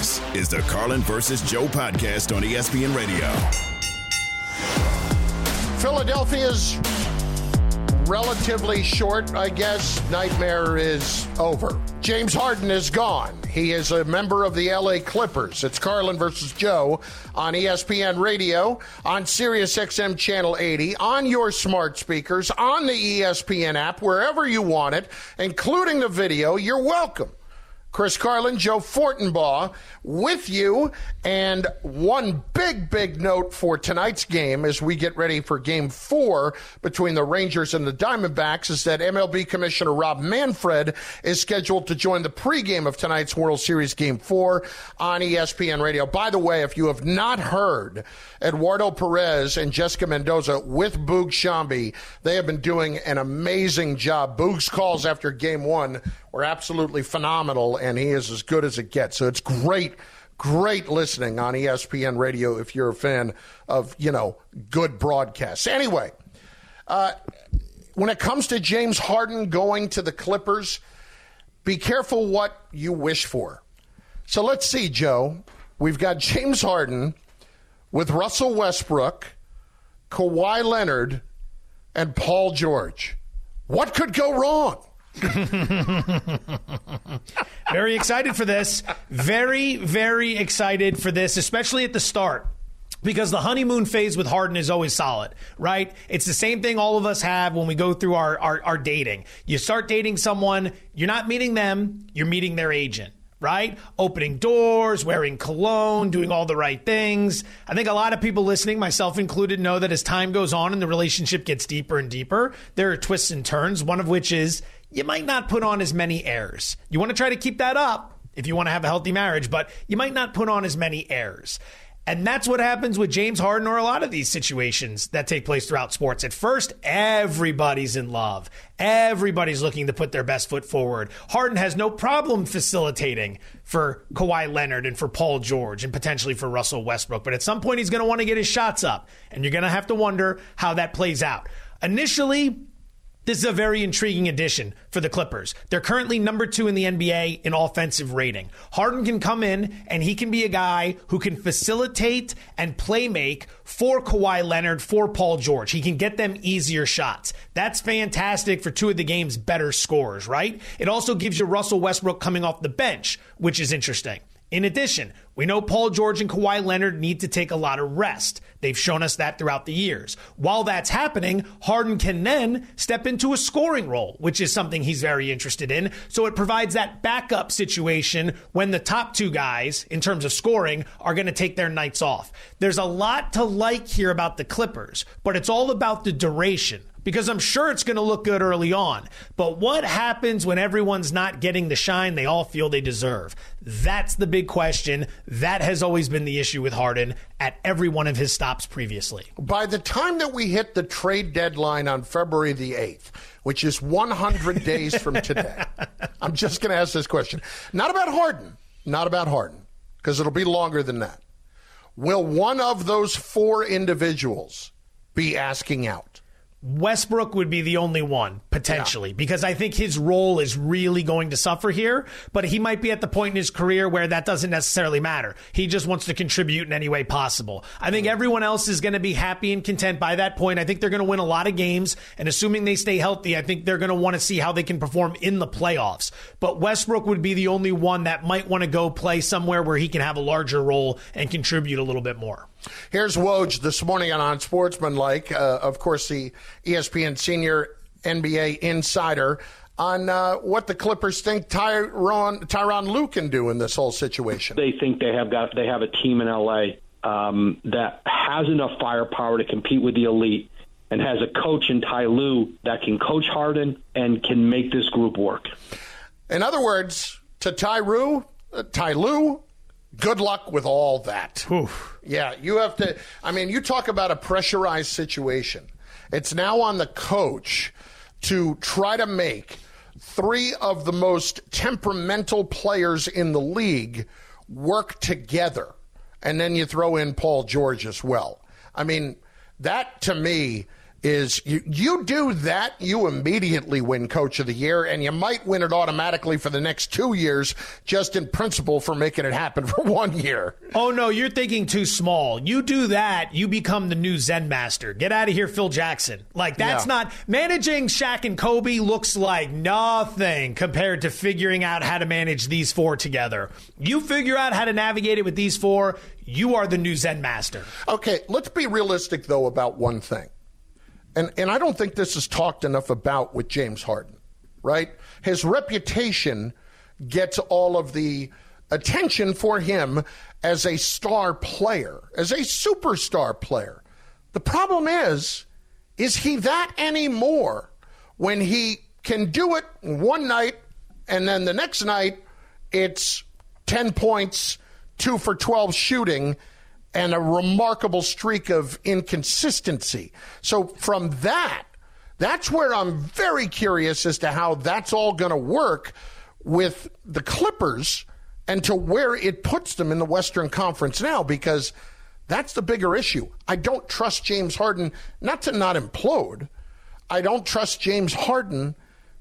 This is the Carlin versus Joe podcast on ESPN Radio. Philadelphia's relatively short, I guess, nightmare is over. James Harden is gone. He is a member of the LA Clippers. It's Carlin versus Joe on ESPN Radio, on Sirius XM Channel 80, on your smart speakers, on the ESPN app, wherever you want it, including the video. You're welcome. Chris Carlin, Joe Fortenbaugh with you. And one big, big note for tonight's game as we get ready for game four between the Rangers and the Diamondbacks is that MLB Commissioner Rob Manfred is scheduled to join the pregame of tonight's World Series game four on ESPN Radio. By the way, if you have not heard Eduardo Perez and Jessica Mendoza with Boog Sciambi, they have been doing an amazing job. Boog's calls after game one were absolutely phenomenal, and he is as good as it gets. So it's great, great listening on ESPN Radio if you're a fan of, you know, good broadcasts. Anyway, uh, when it comes to James Harden going to the Clippers, be careful what you wish for. So let's see, Joe. We've got James Harden with Russell Westbrook, Kawhi Leonard, and Paul George. What could go wrong? very excited for this. Very, very excited for this, especially at the start. Because the honeymoon phase with Harden is always solid, right? It's the same thing all of us have when we go through our, our, our dating. You start dating someone, you're not meeting them, you're meeting their agent right? Opening doors, wearing cologne, doing all the right things. I think a lot of people listening, myself included, know that as time goes on and the relationship gets deeper and deeper, there are twists and turns, one of which is you might not put on as many airs. You want to try to keep that up if you want to have a healthy marriage, but you might not put on as many airs. And that's what happens with James Harden or a lot of these situations that take place throughout sports. At first, everybody's in love. Everybody's looking to put their best foot forward. Harden has no problem facilitating for Kawhi Leonard and for Paul George and potentially for Russell Westbrook. But at some point, he's going to want to get his shots up. And you're going to have to wonder how that plays out. Initially, this is a very intriguing addition for the Clippers. They're currently number two in the NBA in offensive rating. Harden can come in and he can be a guy who can facilitate and play make for Kawhi Leonard, for Paul George. He can get them easier shots. That's fantastic for two of the game's better scorers, right? It also gives you Russell Westbrook coming off the bench, which is interesting. In addition, we know Paul George and Kawhi Leonard need to take a lot of rest. They've shown us that throughout the years. While that's happening, Harden can then step into a scoring role, which is something he's very interested in. So it provides that backup situation when the top two guys, in terms of scoring, are going to take their nights off. There's a lot to like here about the Clippers, but it's all about the duration because I'm sure it's going to look good early on. But what happens when everyone's not getting the shine they all feel they deserve? That's the big question. That has always been the issue with Harden at every one of his stops previously. By the time that we hit the trade deadline on February the 8th, which is 100 days from today, I'm just going to ask this question. Not about Harden, not about Harden, because it'll be longer than that. Will one of those four individuals be asking out? Westbrook would be the only one potentially yeah. because I think his role is really going to suffer here, but he might be at the point in his career where that doesn't necessarily matter. He just wants to contribute in any way possible. I think everyone else is going to be happy and content by that point. I think they're going to win a lot of games and assuming they stay healthy, I think they're going to want to see how they can perform in the playoffs. But Westbrook would be the only one that might want to go play somewhere where he can have a larger role and contribute a little bit more. Here's Woj this morning on Unsportsmanlike, uh, of course, the ESPN senior NBA insider, on uh, what the Clippers think Tyron Tyronn Lue can do in this whole situation. They think they have got they have a team in LA um, that has enough firepower to compete with the elite and has a coach in Ty Lue that can coach Harden and can make this group work. In other words, to Ty Lue, uh, Ty Lue, good luck with all that. Oof. Yeah, you have to. I mean, you talk about a pressurized situation. It's now on the coach to try to make three of the most temperamental players in the league work together. And then you throw in Paul George as well. I mean, that to me is you, you do that, you immediately win Coach of the Year, and you might win it automatically for the next two years, just in principle for making it happen for one year. Oh no, you're thinking too small. You do that, you become the new Zen master. Get out of here, Phil Jackson. Like that's Yeah. not managing Shaq and Kobe looks like nothing compared to figuring out how to manage these four together. You figure out how to navigate it with these four, you are the new Zen master. Okay, let's be realistic though about one thing. And and I don't think this is talked enough about with James Harden, right? His reputation gets all of the attention for him as a star player, as a superstar player. The problem is is he that anymore when he can do it one night and then the next night it's 10 points, 2 for 12 shooting and a remarkable streak of inconsistency. So from that, that's where I'm very curious as to how that's all going to work with the Clippers and to where it puts them in the Western Conference now because that's the bigger issue. I don't trust James Harden not to not implode. I don't trust James Harden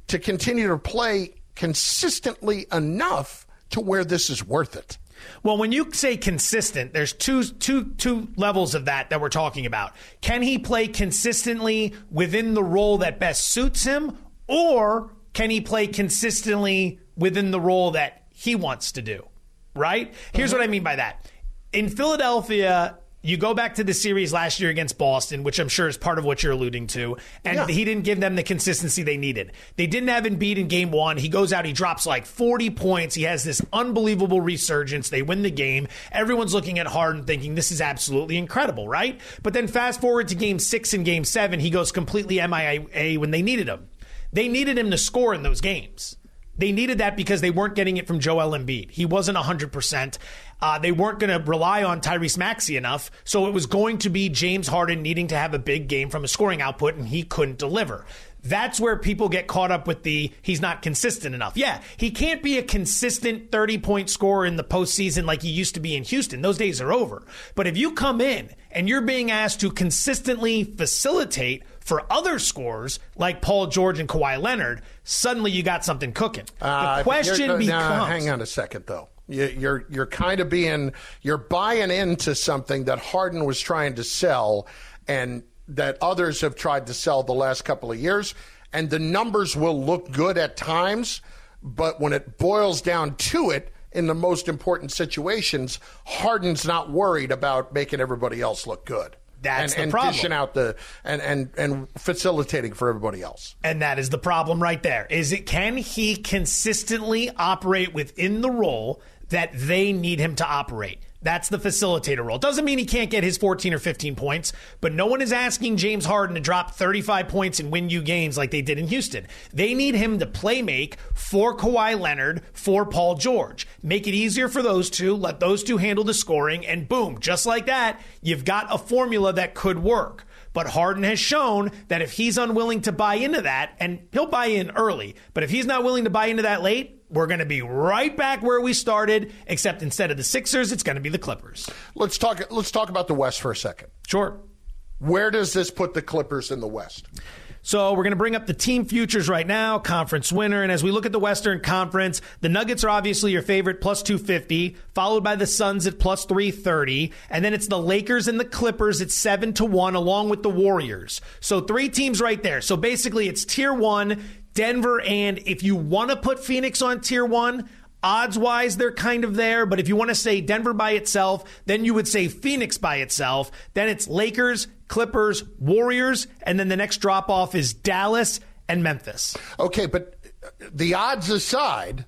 to continue to play consistently enough to where this is worth it. Well, when you say consistent, there's two two two levels of that that we're talking about. Can he play consistently within the role that best suits him or can he play consistently within the role that he wants to do? Right? Here's mm-hmm. what I mean by that. In Philadelphia, you go back to the series last year against Boston, which I'm sure is part of what you're alluding to, and Yeah. he didn't give them the consistency they needed. They didn't have him beat in game one. He goes out, he drops like 40 points. He has this unbelievable resurgence. They win the game. Everyone's looking at Harden thinking this is absolutely incredible, right? But then fast forward to game six and game seven, he goes completely MIA when they needed him. They needed him to score in those games. They needed that because they weren't getting it from Joel Embiid. He wasn't 100%. Uh, they weren't going to rely on Tyrese Maxey enough. So it was going to be James Harden needing to have a big game from a scoring output, and he couldn't deliver. That's where people get caught up with the he's not consistent enough. Yeah, he can't be a consistent 30 point scorer in the postseason like he used to be in Houston. Those days are over. But if you come in and you're being asked to consistently facilitate for other scorers like Paul George and Kawhi Leonard, suddenly you got something cooking. Uh, the question becomes hang on a second, though. You- You're you're kind of being you're buying into something that Harden was trying to sell, and that others have tried to sell the last couple of years. And the numbers will look good at times, but when it boils down to it, in the most important situations, Harden's not worried about making everybody else look good. That's and, the and problem. dishing out the and, and and facilitating for everybody else. And that is the problem right there. Is it can he consistently operate within the role that they need him to operate? That's the facilitator role. Doesn't mean he can't get his 14 or 15 points, but no one is asking James Harden to drop 35 points and win you games like they did in Houston. They need him to play make for Kawhi Leonard, for Paul George. Make it easier for those two, let those two handle the scoring, and boom, just like that, you've got a formula that could work. But Harden has shown that if he's unwilling to buy into that, and he'll buy in early, but if he's not willing to buy into that late, we're going to be right back where we started, except instead of the Sixers, it's going to be the Clippers. Let's talk. Let's talk about the West for a second. Sure. Where does this put the Clippers in the West? So we're going to bring up the team futures right now, conference winner. And as we look at the Western Conference, the Nuggets are obviously your favorite, plus 250, followed by the Suns at plus 330. And then it's the Lakers and the Clippers at 7 to 1, along with the Warriors. So three teams right there. So basically, it's tier one, Denver, and if you want to put Phoenix on tier one, Odds wise, they're kind of there, but if you want to say Denver by itself, then you would say Phoenix by itself. Then it's Lakers, Clippers, Warriors, and then the next drop off is Dallas and Memphis. Okay, but the odds aside,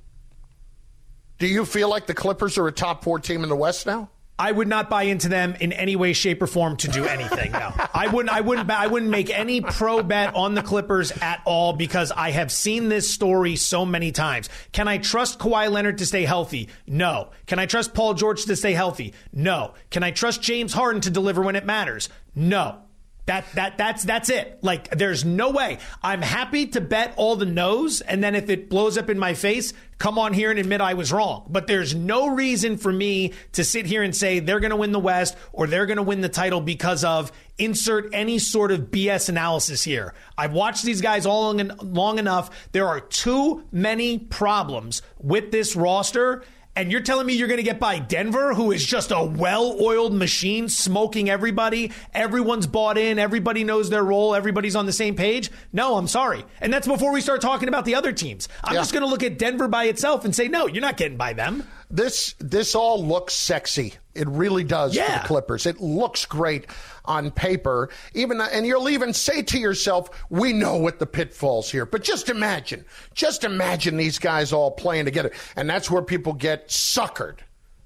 do you feel like the Clippers are a top four team in the West now? I would not buy into them in any way, shape, or form to do anything. No, I wouldn't. I wouldn't. I wouldn't make any pro bet on the Clippers at all because I have seen this story so many times. Can I trust Kawhi Leonard to stay healthy? No. Can I trust Paul George to stay healthy? No. Can I trust James Harden to deliver when it matters? No. That that that's that's it. Like there's no way. I'm happy to bet all the no's and then if it blows up in my face, come on here and admit I was wrong. But there's no reason for me to sit here and say they're going to win the West or they're going to win the title because of insert any sort of BS analysis here. I've watched these guys all long, long enough. There are too many problems with this roster and you're telling me you're going to get by Denver, who is just a well oiled machine smoking everybody? Everyone's bought in. Everybody knows their role. Everybody's on the same page. No, I'm sorry. And that's before we start talking about the other teams. I'm yeah. just going to look at Denver by itself and say, no, you're not getting by them. This this all looks sexy. It really does yeah. for the Clippers. It looks great on paper. Even and you'll even say to yourself, "We know what the pitfalls here." But just imagine, just imagine these guys all playing together, and that's where people get suckered.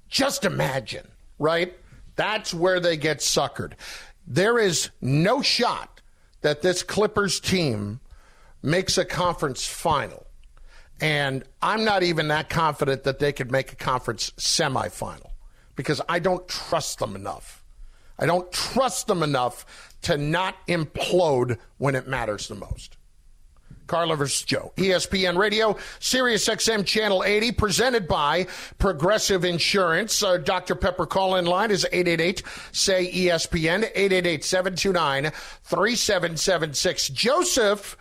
Just imagine, right? That's where they get suckered. There is no shot that this Clippers team makes a conference final and I'm not even that confident that they could make a conference semifinal because I don't trust them enough. I don't trust them enough to not implode when it matters the most. Carlin versus Joe, ESPN Radio, Sirius XM Channel 80, presented by Progressive Insurance. Uh, Our Dr. Pepper call in line is 888 say ESPN, 888 729 3776. Joseph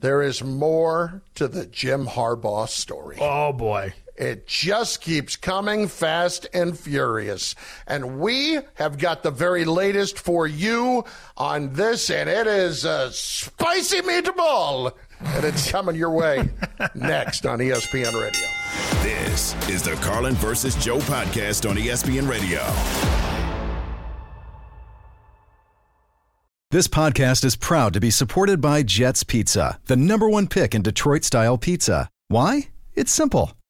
there is more to the Jim Harbaugh story. Oh, boy. It just keeps coming fast and furious. And we have got the very latest for you on this, and it is a spicy meatball. And it's coming your way next on ESPN Radio. This is the Carlin versus Joe podcast on ESPN Radio. This podcast is proud to be supported by Jets Pizza, the number one pick in Detroit style pizza. Why? It's simple.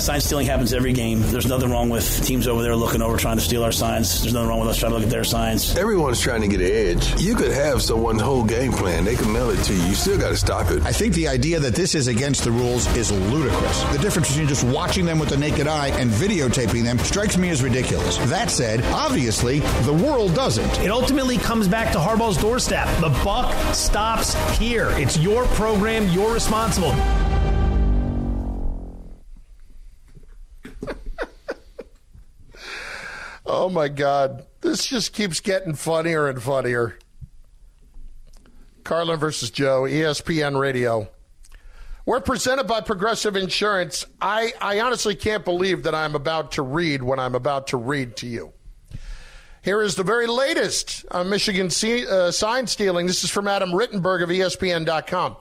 Sign stealing happens every game. There's nothing wrong with teams over there looking over trying to steal our signs. There's nothing wrong with us trying to look at their signs. Everyone's trying to get an edge. You could have someone's whole game plan. They can mail it to you. You still got to stop it. I think the idea that this is against the rules is ludicrous. The difference between just watching them with the naked eye and videotaping them strikes me as ridiculous. That said, obviously, the world doesn't. It ultimately comes back to Harbaugh's doorstep. The buck stops here. It's your program. You're responsible. Oh my God. This just keeps getting funnier and funnier. Carlin versus Joe, ESPN Radio. We're presented by Progressive Insurance. I, I honestly can't believe that I'm about to read what I'm about to read to you. Here is the very latest on Michigan uh, sign stealing. This is from Adam Rittenberg of ESPN.com.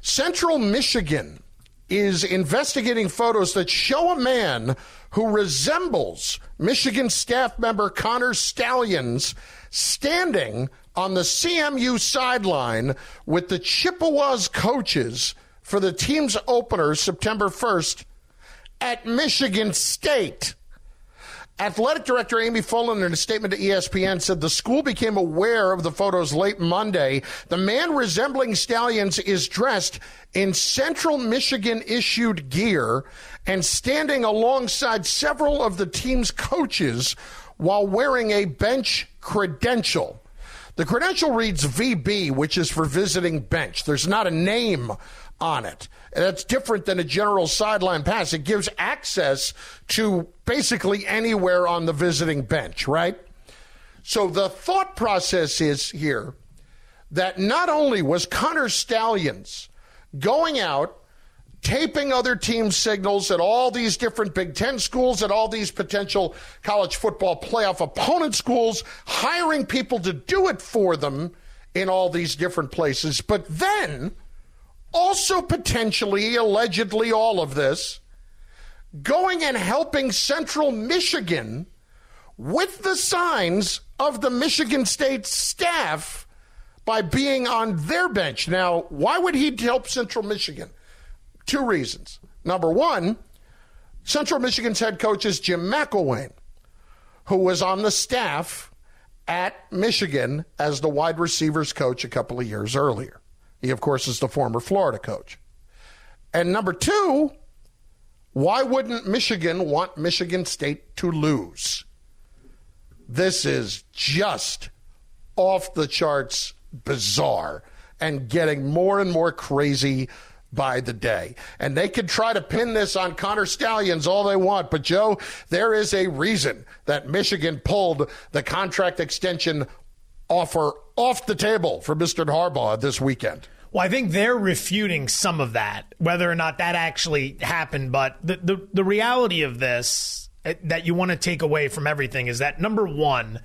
Central Michigan is investigating photos that show a man who resembles Michigan staff member Connor Stalions standing on the CMU sideline with the Chippewas coaches for the team's opener September 1st at Michigan State. Athletic director Amy Folan, in a statement to ESPN, said the school became aware of the photos late Monday. The man resembling Stalions is dressed in Central Michigan issued gear and standing alongside several of the team's coaches while wearing a bench credential. The credential reads VB, which is for visiting bench. There's not a name on it. That's different than a general sideline pass. It gives access to basically anywhere on the visiting bench, right? So the thought process is here that not only was Connor Stalions going out, taping other team signals at all these different Big Ten schools, at all these potential college football playoff opponent schools, hiring people to do it for them in all these different places, but then also potentially, allegedly, all of this, going and helping Central Michigan with the signs of the Michigan State staff by being on their bench. Now, why would he help Central Michigan? Two reasons. Number one, Central Michigan's head coach is Jim McElwain, who was on the staff at Michigan as the wide receivers coach a couple of years earlier. He, of course, is the former Florida coach. And number two, why wouldn't Michigan want Michigan State to lose? This is just off the charts bizarre and getting more and more crazy by the day. And they could try to pin this on Connor Stalions all they want, but Joe, there is a reason that Michigan pulled the contract extension offer off the table for Mr. Harbaugh this weekend. Well, I think they're refuting some of that, whether or not that actually happened. But the, the, the reality of this eh, that you want to take away from everything is that number one,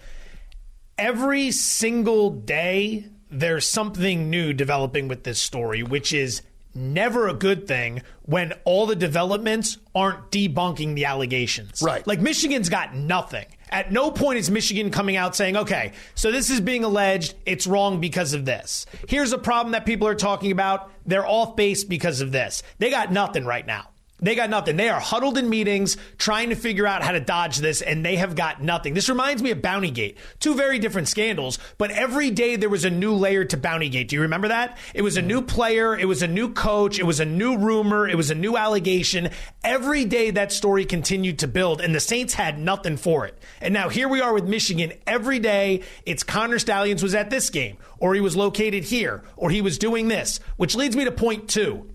every single day there's something new developing with this story, which is never a good thing when all the developments aren't debunking the allegations. Right. Like Michigan's got nothing. At no point is Michigan coming out saying, okay, so this is being alleged. It's wrong because of this. Here's a problem that people are talking about. They're off base because of this. They got nothing right now. They got nothing. They are huddled in meetings trying to figure out how to dodge this, and they have got nothing. This reminds me of Bountygate. Two very different scandals, but every day there was a new layer to Bountygate. Do you remember that? It was a new player, it was a new coach, it was a new rumor, it was a new allegation. Every day that story continued to build, and the Saints had nothing for it. And now here we are with Michigan. Every day it's Connor Stalions was at this game, or he was located here, or he was doing this, which leads me to point two.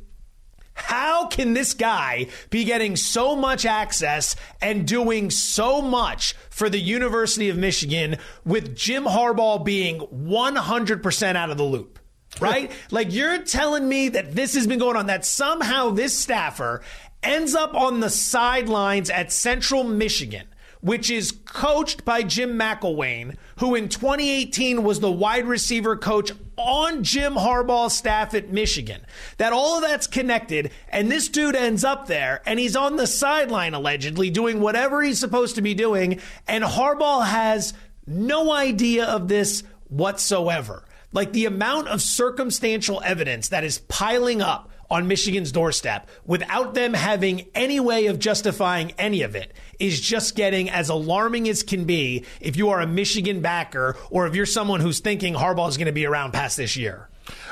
How can this guy be getting so much access and doing so much for the University of Michigan with Jim Harbaugh being 100% out of the loop? Right? like you're telling me that this has been going on, that somehow this staffer ends up on the sidelines at Central Michigan which is coached by Jim McElwain, who in 2018 was the wide receiver coach on Jim Harbaugh's staff at Michigan. That all of that's connected, and this dude ends up there, and he's on the sideline allegedly doing whatever he's supposed to be doing, and Harbaugh has no idea of this whatsoever. Like the amount of circumstantial evidence that is piling up on Michigan's doorstep without them having any way of justifying any of it is just getting as alarming as can be if you are a Michigan backer or if you're someone who's thinking Harbaugh is going to be around past this year.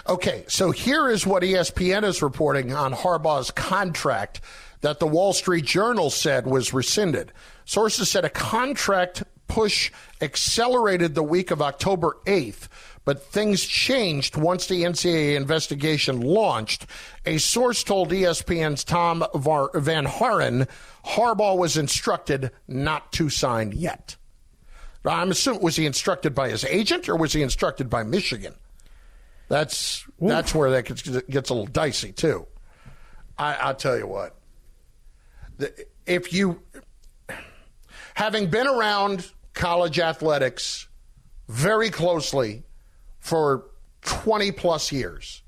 Okay, so here is what ESPN is reporting on Harbaugh's contract that the Wall Street Journal said was rescinded. Sources said a contract push accelerated the week of October 8th but things changed once the NCAA investigation launched. A source told ESPN's Tom VanHaaren Harbaugh was instructed not to sign yet. I'm assuming was he instructed by his agent or was he instructed by Michigan? That's that's where that gets, gets a little dicey too. I, I'll tell you what. If you, having been around college athletics very closely for 20 plus years,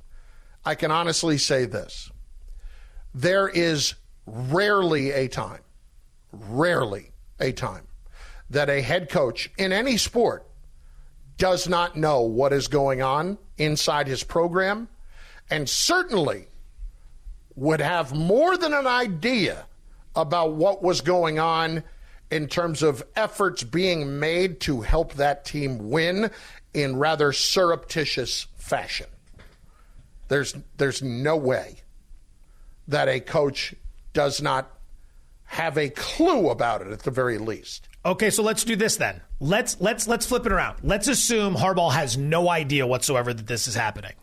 I can honestly say this. There is rarely a time, rarely a time that a head coach in any sport does not know what is going on inside his program and certainly would have more than an idea about what was going on in terms of efforts being made to help that team win in rather surreptitious fashion. There's there's no way that a coach does not have a clue about it at the very least. Okay, so let's do this then. Let's let's let's flip it around. Let's assume Harbaugh has no idea whatsoever that this is happening.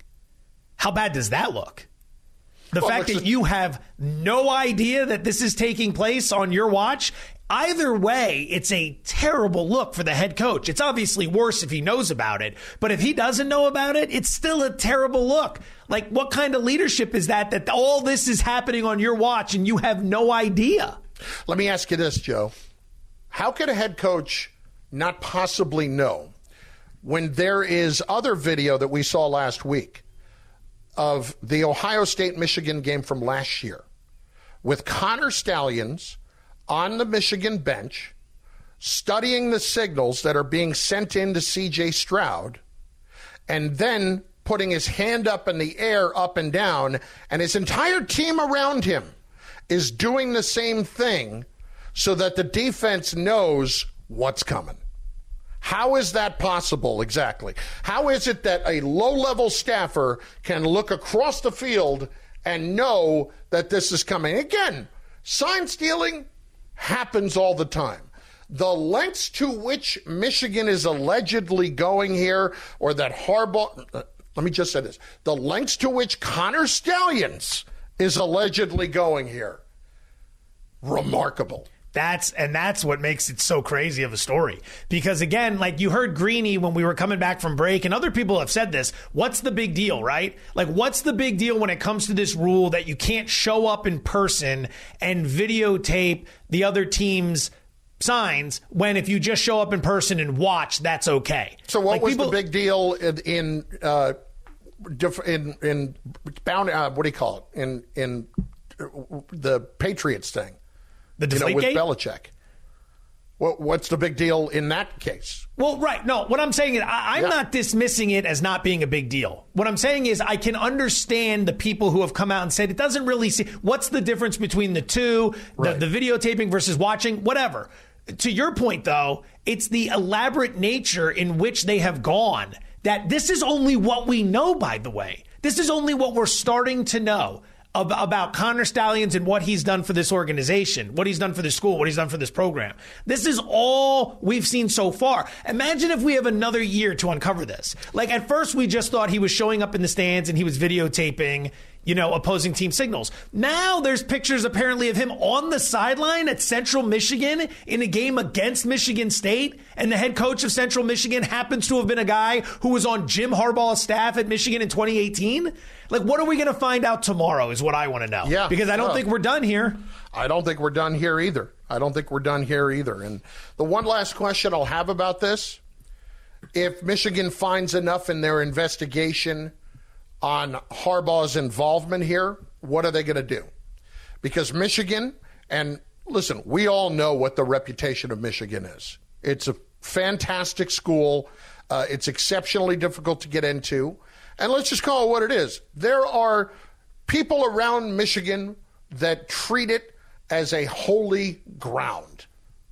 How bad does that look? The well, fact that you have no idea that this is taking place on your watch, either way, it's a terrible look for the head coach. It's obviously worse if he knows about it, but if he doesn't know about it, it's still a terrible look. Like, what kind of leadership is that, that all this is happening on your watch and you have no idea? Let me ask you this, Joe. How could a head coach not possibly know when there is other video that we saw last week of the Ohio State Michigan game from last year with Connor Stalions on the Michigan bench studying the signals that are being sent in to CJ Stroud and then putting his hand up in the air up and down and his entire team around him is doing the same thing so that the defense knows what's coming. How is that possible exactly? How is it that a low level staffer can look across the field and know that this is coming? Again, sign stealing happens all the time. The lengths to which Michigan is allegedly going here, or that Harbaugh, uh, let me just say this the lengths to which Connor Stalions is allegedly going here, remarkable. That's and that's what makes it so crazy of a story. Because again, like you heard Greeny when we were coming back from break, and other people have said this. What's the big deal, right? Like, what's the big deal when it comes to this rule that you can't show up in person and videotape the other team's signs when if you just show up in person and watch, that's okay. So what like was people, the big deal in, in uh, in in bound? Uh, what do you call it? In in uh, the Patriots thing. The you know, with Belichick. What, what's the big deal in that case? Well, right. No, what I'm saying is I, am yeah. not dismissing it as not being a big deal. What I'm saying is I can understand the people who have come out and said it doesn't really see what's the difference between the two, right. the, the videotaping versus watching, whatever. To your point, though, it's the elaborate nature in which they have gone that this is only what we know, by the way. This is only what we're starting to know about Connor Stalions and what he's done for this organization, what he's done for this school, what he's done for this program. This is all we've seen so far. Imagine if we have another year to uncover this. Like at first, we just thought he was showing up in the stands and he was videotaping you know, opposing team signals. Now there's pictures apparently of him on the sideline at Central Michigan in a game against Michigan State. And the head coach of Central Michigan happens to have been a guy who was on Jim Harbaugh's staff at Michigan in 2018. Like, what are we going to find out tomorrow is what I want to know. Yeah. Because I don't think we're done here. I don't think we're done here either. I don't think we're done here either. And the one last question I'll have about this if Michigan finds enough in their investigation on Harbaugh's involvement here, what are they going to do? Because Michigan, and listen, we all know what the reputation of Michigan is. It's a fantastic school. Uh, it's exceptionally difficult to get into. And let's just call it what it is. There are people around Michigan that treat it as a holy ground.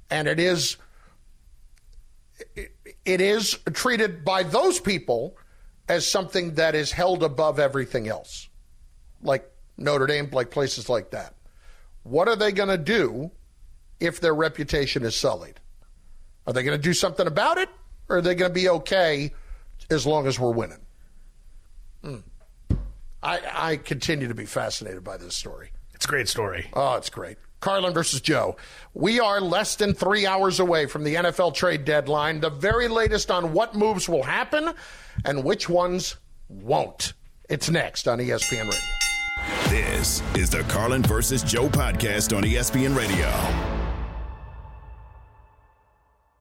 And it is it, it is treated by those people as something that is held above everything else. Like Notre Dame, like places like that. What are they going to do if their reputation is sullied? Are they going to do something about it? Or are they going to be okay as long as we're winning? Mm. I, I continue to be fascinated by this story. It's a great story. Oh, it's great. Carlin versus Joe. We are less than three hours away from the NFL trade deadline. The very latest on what moves will happen and which ones won't. It's next on ESPN Radio. This is the Carlin versus Joe podcast on ESPN Radio.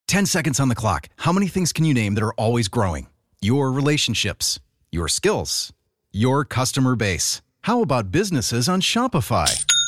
10 seconds on the clock. How many things can you name that are always growing? Your relationships, your skills, your customer base. How about businesses on Shopify?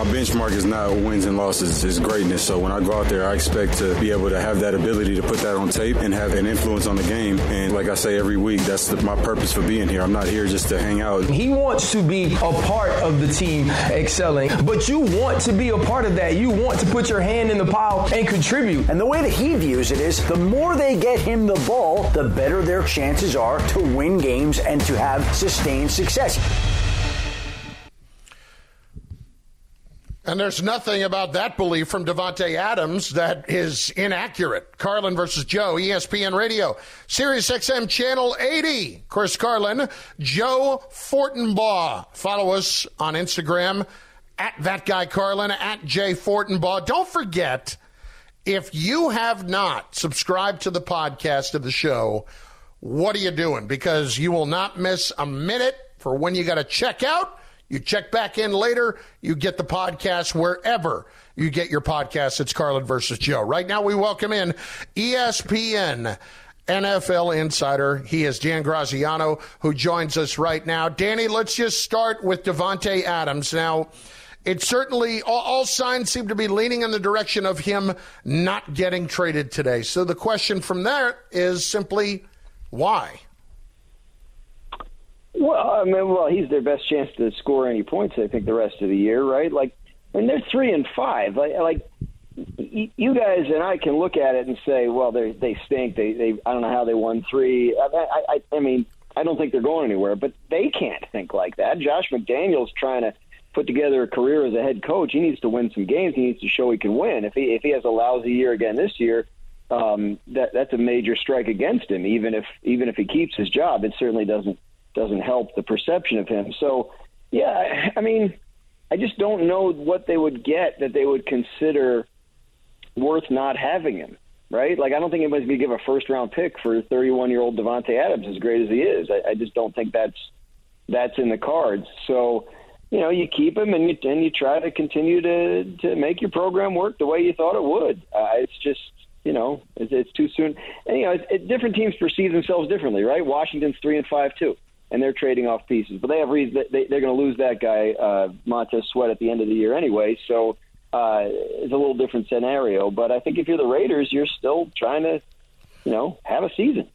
My benchmark is not wins and losses, it's greatness. So when I go out there, I expect to be able to have that ability to put that on tape and have an influence on the game. And like I say every week, that's the, my purpose for being here. I'm not here just to hang out. He wants to be a part of the team excelling, but you want to be a part of that. You want to put your hand in the pile and contribute. And the way that he views it is the more they get him the ball, the better their chances are to win games and to have sustained success. And there's nothing about that belief from Davante Adams that is inaccurate. Carlin versus Joe, ESPN Radio, Sirius XM Channel 80. Chris Carlin, Joe Fortenbaugh. Follow us on Instagram at that guy Carlin, at Jay Fortenbaugh. Don't forget, if you have not subscribed to the podcast of the show, what are you doing? Because you will not miss a minute for when you got to check out you check back in later. You get the podcast wherever you get your podcast. It's Carlin versus Joe. Right now, we welcome in ESPN NFL insider. He is Dan Graziano, who joins us right now. Danny, let's just start with Davante Adams. Now, it certainly all, all, signs seem to be leaning in the direction of him not getting traded today. So the question from there is simply why? Well, I mean, well, he's their best chance to score any points. I think the rest of the year, right? Like, I mean, they're three and five. Like, like you guys and I can look at it and say, well, they they stink. They they I don't know how they won three. I, I I mean, I don't think they're going anywhere. But they can't think like that. Josh McDaniels trying to put together a career as a head coach. He needs to win some games. He needs to show he can win. If he if he has a lousy year again this year, um, that that's a major strike against him. Even if even if he keeps his job, it certainly doesn't doesn't help the perception of him. So, yeah, I mean, I just don't know what they would get that they would consider worth not having him. Right? Like, I don't think anybody's going to give a first round pick for 31 year old Davante Adams, as great as he is. I, I just don't think that's that's in the cards. So, you know, you keep him and you and you try to continue to to make your program work the way you thought it would. Uh, it's just you know, it's, it's too soon. And, you know, it, it, different teams perceive themselves differently, right? Washington's three and five too and they're trading off pieces. But they have reason they, they're going to lose that guy uh, Montez Sweat at the end of the year anyway. So uh, it's a little different scenario. But I think if you're the Raiders, you're still trying to, you know, have a season.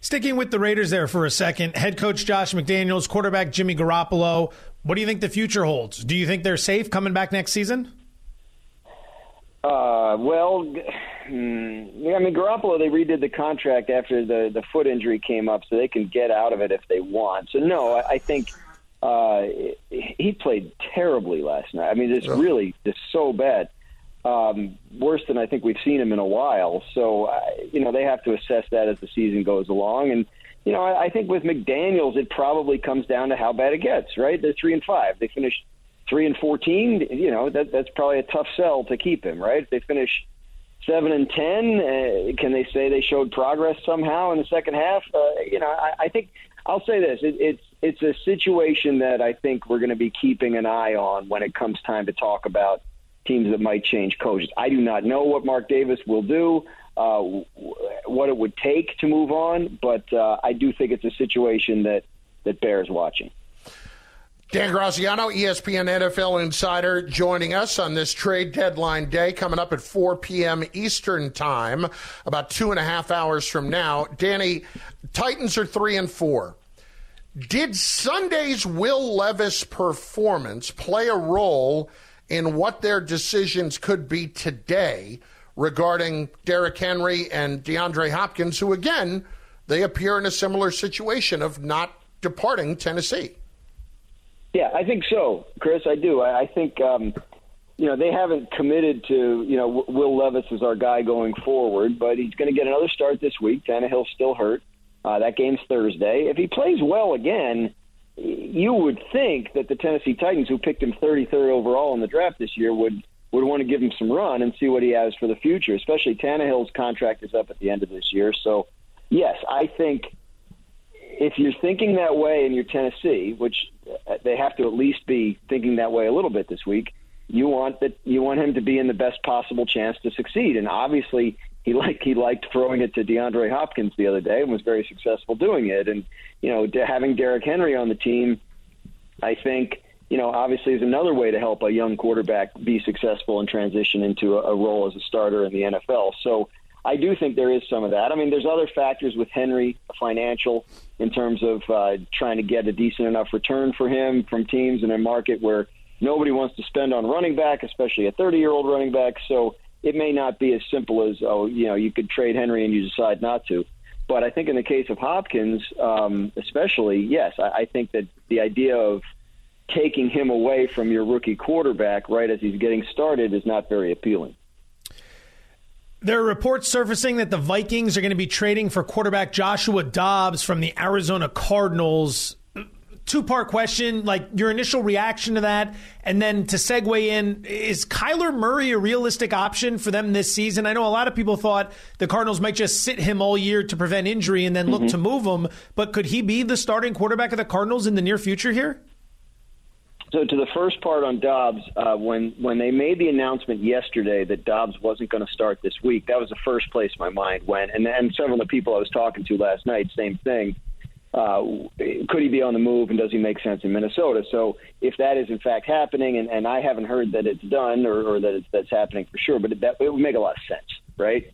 Sticking with the Raiders there for a second, head coach Josh McDaniels, quarterback Jimmy Garoppolo. What do you think the future holds? Do you think they're safe coming back next season? Uh, well, hmm, I mean, Garoppolo, they redid the contract after the the foot injury came up, so they can get out of it if they want. So no, I, I think uh, he played terribly last night. I mean, it's really just so bad, um, worse than I think we've seen him in a while. So uh, you know, they have to assess that as the season goes along, and you know, I, I think with McDaniels, it probably comes down to how bad it gets. Right? They're three and five. They finished three and fourteen, you know that that's probably a tough sell to keep him, right? If they finish seven and ten, uh, can they say they showed progress somehow in the second half? Uh, you know, I, I think I'll say this: it, it's it's a situation that I think we're going to be keeping an eye on when it comes time to talk about teams that might change coaches. I do not know what Mark Davis will do. Uh, what it would take to move on, but uh, I do think it's a situation that that bears watching. Dan Graziano, ESPN NFL Insider, joining us on this trade deadline day coming up at 4 p.m. Eastern Time, about two and a half hours from now. Danny, Titans are three and four. Did Sunday's Will Levis performance play a role in what their decisions could be today regarding Derrick Henry and DeAndre Hopkins, who, again, they appear in a similar situation of not departing Tennessee? Yeah, I think so, Chris. I do. I, I think um, you know, they haven't committed to, you know, Will Levis is our guy going forward, but he's going to get another start this week. Tannehill's still hurt. Uh, that game's Thursday. If he plays well again, you would think that the Tennessee Titans, who picked him 33rd overall in the draft this year, would would want to give him some run and see what he has for the future. Especially Tannehill's contract is up at the end of this year, so yes, I think if you're thinking that way and you're Tennessee, which they have to at least be thinking that way a little bit this week, you want that you want him to be in the best possible chance to succeed. And obviously, he liked he liked throwing it to DeAndre Hopkins the other day and was very successful doing it. And you know, having Derrick Henry on the team, I think you know obviously is another way to help a young quarterback be successful and transition into a, a role as a starter in the NFL. So. I do think there is some of that. I mean, there's other factors with Henry, financial, in terms of uh, trying to get a decent enough return for him from teams in a market where nobody wants to spend on running back, especially a 30 year old running back. So it may not be as simple as, oh, you know, you could trade Henry and you decide not to. But I think in the case of Hopkins, um, especially, yes, I, I think that the idea of taking him away from your rookie quarterback right as he's getting started is not very appealing. There are reports surfacing that the Vikings are going to be trading for quarterback Joshua Dobbs from the Arizona Cardinals two part question, like your initial reaction to that, and then to segue in, is Kyler Murray a realistic option for them this season? I know a lot of people thought the Cardinals might just sit him all year to prevent injury and then look mm-hmm. to move him, but could he be the starting quarterback of the Cardinals in the near future here? So to the first part on Dobbs, uh, when when they made the announcement yesterday that Dobbs wasn't going to start this week, that was the first place my mind went, and and several of the people I was talking to last night, same thing uh, could he be on the move and does he make sense in Minnesota? So if that is in fact happening, and, and I haven't heard that it's done or, or that it's, that's happening for sure, but it, that, it would make a lot of sense, right?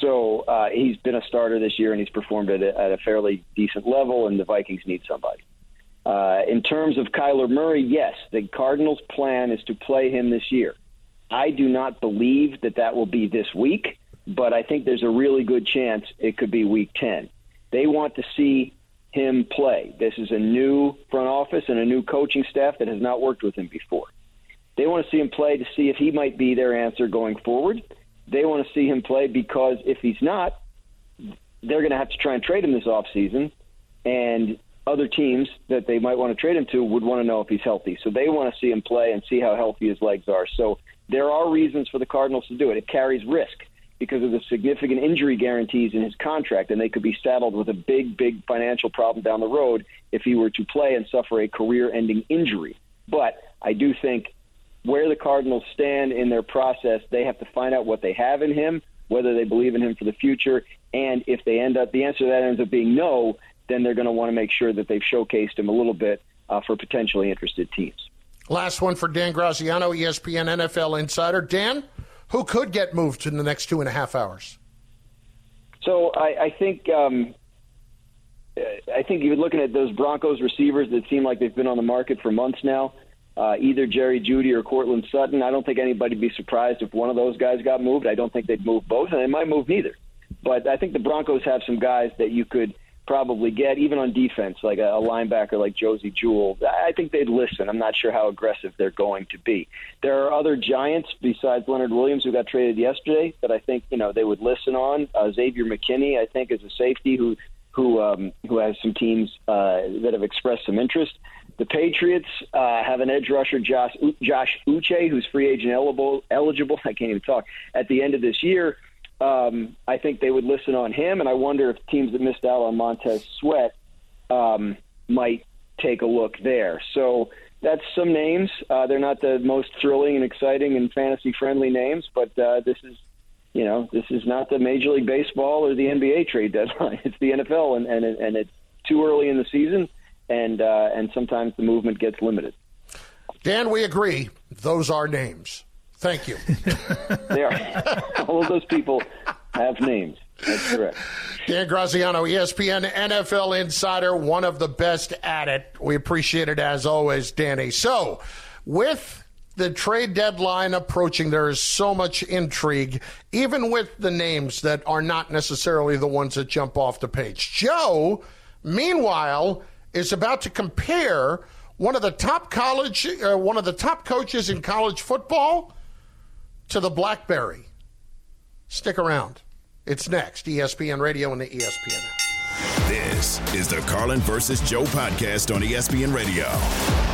So uh, he's been a starter this year and he's performed at a, at a fairly decent level, and the Vikings need somebody. Uh, in terms of Kyler Murray, yes, the Cardinals' plan is to play him this year. I do not believe that that will be this week, but I think there's a really good chance it could be week 10. They want to see him play. This is a new front office and a new coaching staff that has not worked with him before. They want to see him play to see if he might be their answer going forward. They want to see him play because if he's not, they're going to have to try and trade him this offseason. And other teams that they might want to trade him to would want to know if he's healthy. So they want to see him play and see how healthy his legs are. So there are reasons for the Cardinals to do it. It carries risk because of the significant injury guarantees in his contract, and they could be saddled with a big, big financial problem down the road if he were to play and suffer a career ending injury. But I do think where the Cardinals stand in their process, they have to find out what they have in him, whether they believe in him for the future, and if they end up, the answer to that ends up being no, then they're going to want to make sure that they've showcased him a little bit uh, for potentially interested teams. Last one for Dan Graziano, ESPN NFL Insider. Dan, who could get moved in the next two and a half hours? So I, I think um, I think you're looking at those Broncos receivers that seem like they've been on the market for months now. Uh, either Jerry Jeudy or Courtland Sutton. I don't think anybody'd be surprised if one of those guys got moved. I don't think they'd move both, and they might move neither. But I think the Broncos have some guys that you could probably get, even on defense, like a, a linebacker like Josey Jewell. I think they'd listen. I'm not sure how aggressive they're going to be. There are other giants besides Leonard Williams who got traded yesterday that I think you know they would listen on. Uh, Xavier McKinney, I think, is a safety who who um, who has some teams uh, that have expressed some interest. The Patriots uh, have an edge rusher, Josh, Josh Uche, who's free agent eligible. Eligible, I can't even talk. At the end of this year, um, I think they would listen on him, and I wonder if teams that missed out on Montez Sweat um, might take a look there. So that's some names. Uh, they're not the most thrilling and exciting and fantasy friendly names, but uh, this is, you know, this is not the Major League Baseball or the NBA trade deadline. It's the NFL, and and, and it's too early in the season, and uh, and sometimes the movement gets limited. Dan, we agree. Those are names. Thank you. they are. All of those people have names. That's correct. Dan Graziano, ESPN NFL Insider, one of the best at it. We appreciate it as always, Danny. So, with the trade deadline approaching, there is so much intrigue, even with the names that are not necessarily the ones that jump off the page. Joe, meanwhile, is about to compare one of the top college, uh, one of the top coaches in college football to the Blackberry. Stick around. It's next. ESPN Radio and the ESPN app. This is the Carlin versus Joe podcast on ESPN Radio.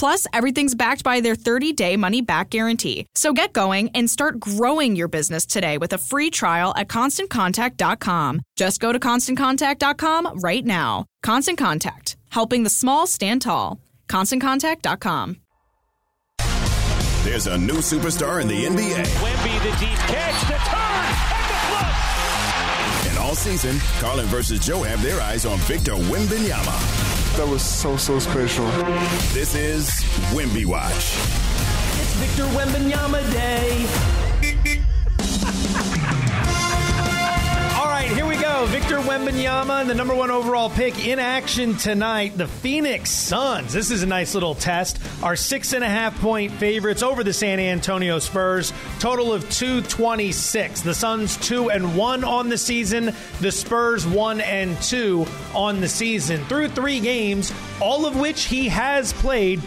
Plus, everything's backed by their 30 day money back guarantee. So get going and start growing your business today with a free trial at constantcontact.com. Just go to constantcontact.com right now. Constant Contact, helping the small stand tall. ConstantContact.com. There's a new superstar in the NBA. Wemby, the deep catch, the turn, and the flush. And all season, Carlin versus Joe have their eyes on Victor Wembanyama. That was so, so special. This is Wemby Watch. It's Victor Wembanyama Day. Right, here we go. Victor Wembanyama, the number one overall pick in action tonight. The Phoenix Suns. This is a nice little test. Our six and a half point favorites over the San Antonio Spurs. Total of 226. The Suns two and one on the season. The Spurs one and two on the season. Through three games, all of which he has played.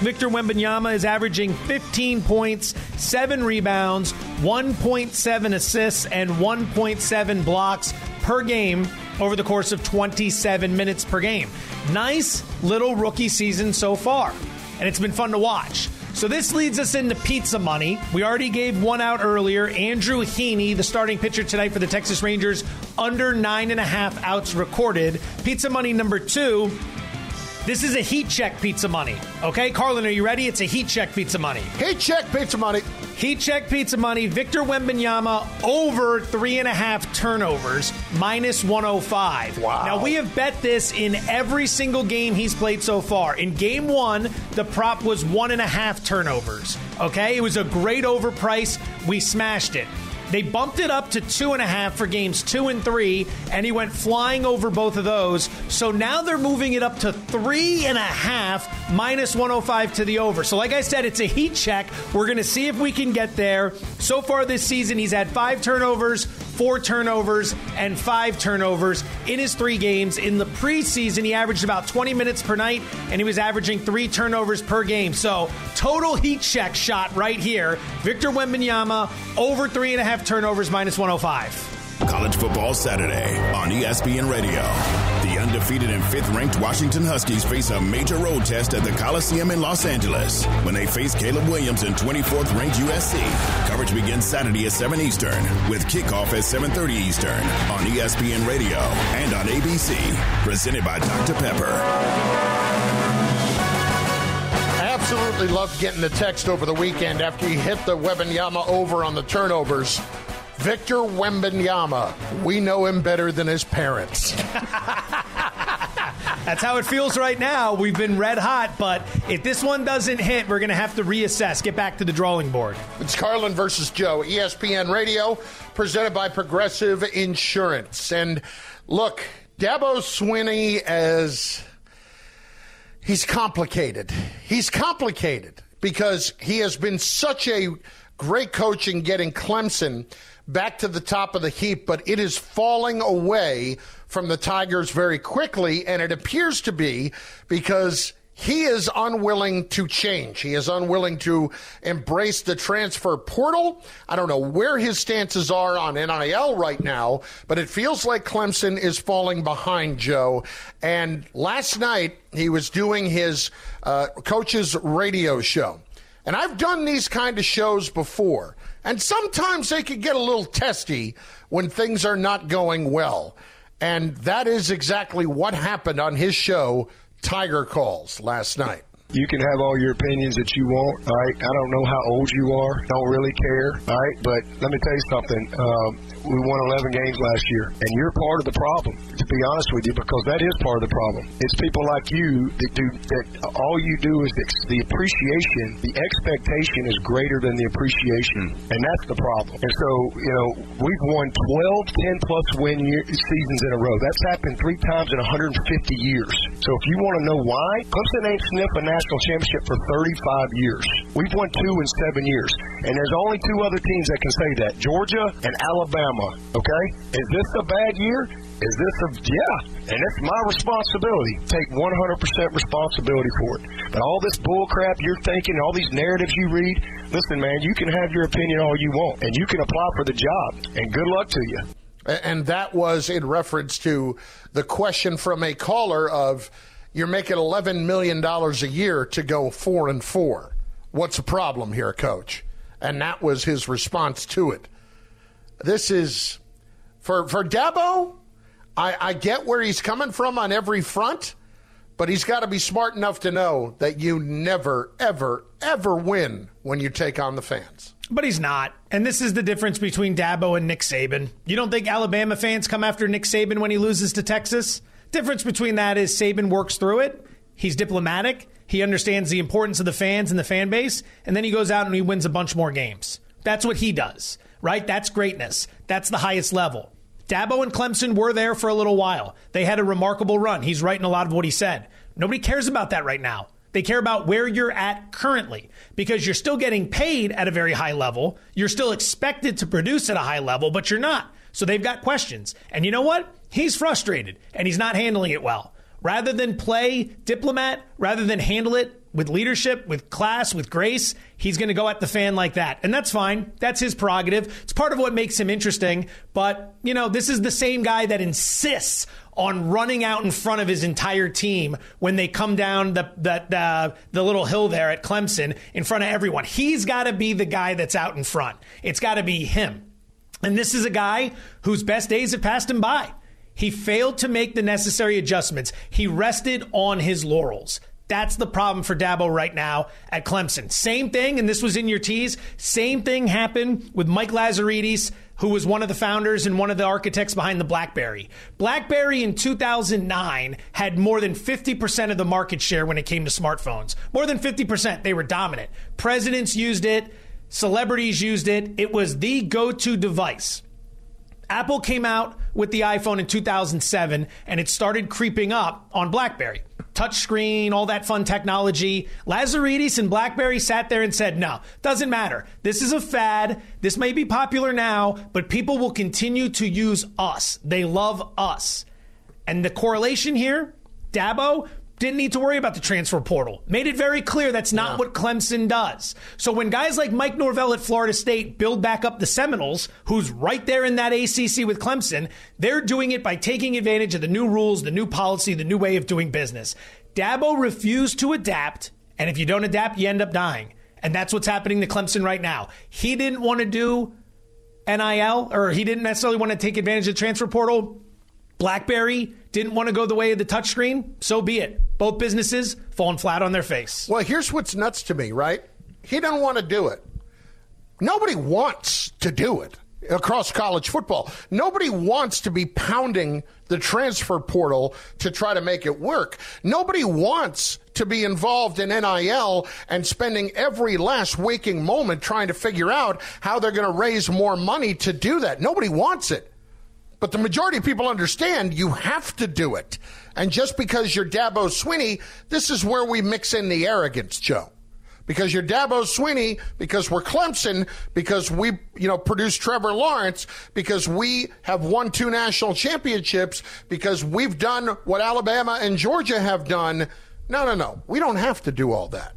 Victor Wembanyama is averaging 15 points, 7 rebounds, 1.7 assists, and 1.7 blocks per game over the course of 27 minutes per game. Nice little rookie season so far, and it's been fun to watch. So this leads us into pizza money. We already gave one out earlier. Andrew Heaney, the starting pitcher tonight for the Texas Rangers, under nine and a half outs recorded. Pizza money number two. This is a heat check pizza money. Okay, Carlin, are you ready? It's a heat check pizza money. Heat check pizza money. Heat check pizza money. Victor Wembanyama over three and a half turnovers, minus 105. Wow. Now, we have bet this in every single game he's played so far. In game one, the prop was one and a half turnovers. Okay, it was a great overprice. We smashed it. They bumped it up to two and a half for games two and three, and he went flying over both of those. So now they're moving it up to three and a half, minus 105 to the over. So, like I said, it's a heat check. We're going to see if we can get there. So far this season, he's had five turnovers, four turnovers, and five turnovers in his three games. In the preseason, he averaged about 20 minutes per night, and he was averaging three turnovers per game. So, total heat check shot right here. Victor Wembanyama over three and a half turnovers, minus 105. College Football Saturday on ESPN Radio. The undefeated and fifth ranked Washington Huskies face a major road test at the Coliseum in Los Angeles when they face Caleb Williams and 24th ranked USC. Coverage begins Saturday at 7 Eastern with kickoff at 7:30 Eastern on ESPN Radio and on ABC. Presented by Dr. Pepper. Absolutely loved getting the text over the weekend after he hit the Wembanyama over on the turnovers. Victor Wembanyama, we know him better than his parents. That's how it feels right now. We've been red hot, but if this one doesn't hit, we're going to have to reassess, get back to the drawing board. It's Carlin versus Joe, ESPN Radio, presented by Progressive Insurance. And look, Dabo Swinney as he's complicated. He's complicated because he has been such a Great coach in getting Clemson back to the top of the heap, but it is falling away from the Tigers very quickly, and it appears to be because he is unwilling to change. He is unwilling to embrace the transfer portal. I don't know where his stances are on NIL right now, but it feels like Clemson is falling behind Joe. And last night, he was doing his uh, coach's radio show. And I've done these kind of shows before. And sometimes they can get a little testy when things are not going well. And that is exactly what happened on his show Tiger calls last night. You can have all your opinions that you want, all right? I don't know how old you are, don't really care, all right? But let me tell you something. Um, we won 11 games last year, and you're part of the problem, to be honest with you, because that is part of the problem. It's people like you that do that. All you do is the appreciation, the expectation is greater than the appreciation, and that's the problem. And so, you know, we've won 12, 10 plus win year, seasons in a row. That's happened three times in 150 years. So if you want to know why, Clemson ain't sniffed a national championship for 35 years. We've won two in seven years, and there's only two other teams that can say that: Georgia and Alabama. Okay, is this a bad year? Is this a yeah? And it's my responsibility. Take 100% responsibility for it. But all this bull crap you're thinking, all these narratives you read, listen, man, you can have your opinion all you want, and you can apply for the job. And good luck to you. And that was in reference to the question from a caller of you're making $11 million a year to go four and four. What's the problem here, coach? And that was his response to it. This is for for Dabo. I, I get where he's coming from on every front, but he's got to be smart enough to know that you never, ever, ever win when you take on the fans. But he's not. And this is the difference between Dabo and Nick Saban. You don't think Alabama fans come after Nick Saban when he loses to Texas? Difference between that is Saban works through it. He's diplomatic. He understands the importance of the fans and the fan base. And then he goes out and he wins a bunch more games. That's what he does, right? That's greatness. That's the highest level. Dabo and Clemson were there for a little while. They had a remarkable run. He's right in a lot of what he said. Nobody cares about that right now. They care about where you're at currently because you're still getting paid at a very high level. You're still expected to produce at a high level, but you're not. So they've got questions. And you know what? He's frustrated and he's not handling it well. Rather than play diplomat, rather than handle it with leadership, with class, with grace, he's going to go at the fan like that. And that's fine. That's his prerogative. It's part of what makes him interesting. But, you know, this is the same guy that insists on running out in front of his entire team when they come down the, the, the, the little hill there at Clemson in front of everyone. He's got to be the guy that's out in front. It's got to be him. And this is a guy whose best days have passed him by. He failed to make the necessary adjustments. He rested on his laurels. That's the problem for Dabo right now at Clemson. Same thing, and this was in your tease. Same thing happened with Mike Lazaridis, who was one of the founders and one of the architects behind the BlackBerry. BlackBerry in 2009 had more than 50% of the market share when it came to smartphones. More than 50%. They were dominant. Presidents used it, celebrities used it. It was the go to device. Apple came out with the iPhone in 2007 and it started creeping up on BlackBerry. Touchscreen, all that fun technology. Lazaridis and BlackBerry sat there and said, no, doesn't matter. This is a fad. This may be popular now, but people will continue to use us. They love us. And the correlation here, Dabo didn't need to worry about the transfer portal. Made it very clear that's not yeah. what Clemson does. So when guys like Mike Norvell at Florida State build back up the Seminoles, who's right there in that ACC with Clemson, they're doing it by taking advantage of the new rules, the new policy, the new way of doing business. Dabo refused to adapt, and if you don't adapt, you end up dying. And that's what's happening to Clemson right now. He didn't want to do NIL, or he didn't necessarily want to take advantage of the transfer portal. BlackBerry didn't want to go the way of the touchscreen. So be it. Both businesses falling flat on their face. Well, here's what's nuts to me, right? He doesn't want to do it. Nobody wants to do it across college football. Nobody wants to be pounding the transfer portal to try to make it work. Nobody wants to be involved in NIL and spending every last waking moment trying to figure out how they're going to raise more money to do that. Nobody wants it. But the majority of people understand you have to do it. And just because you're Dabo Swinney, this is where we mix in the arrogance, Joe. because you're Dabo Swinney, because we're Clemson, because we, you know, produce Trevor Lawrence, because we have won two national championships, because we've done what Alabama and Georgia have done. No, no, no. We don't have to do all that.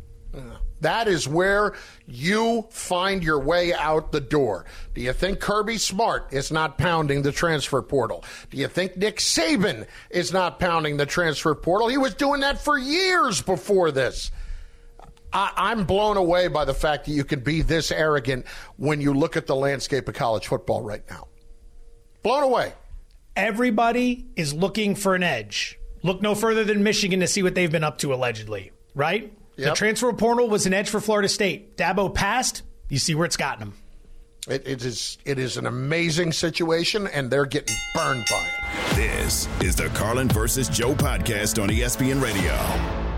That is where you find your way out the door. Do you think Kirby Smart is not pounding the transfer portal? Do you think Nick Saban is not pounding the transfer portal? He was doing that for years before this. I, am blown away by the fact that you can be this arrogant when you look at the landscape of college football right now. Blown away. Everybody is looking for an edge. Look no further than Michigan to see what they've been up to, allegedly, right? Yep. The transfer portal was an edge for Florida State. Dabo passed. You see where it's gotten them. It, it is it is an amazing situation, and they're getting burned by it. This is the Carlin versus Joe podcast on ESPN Radio.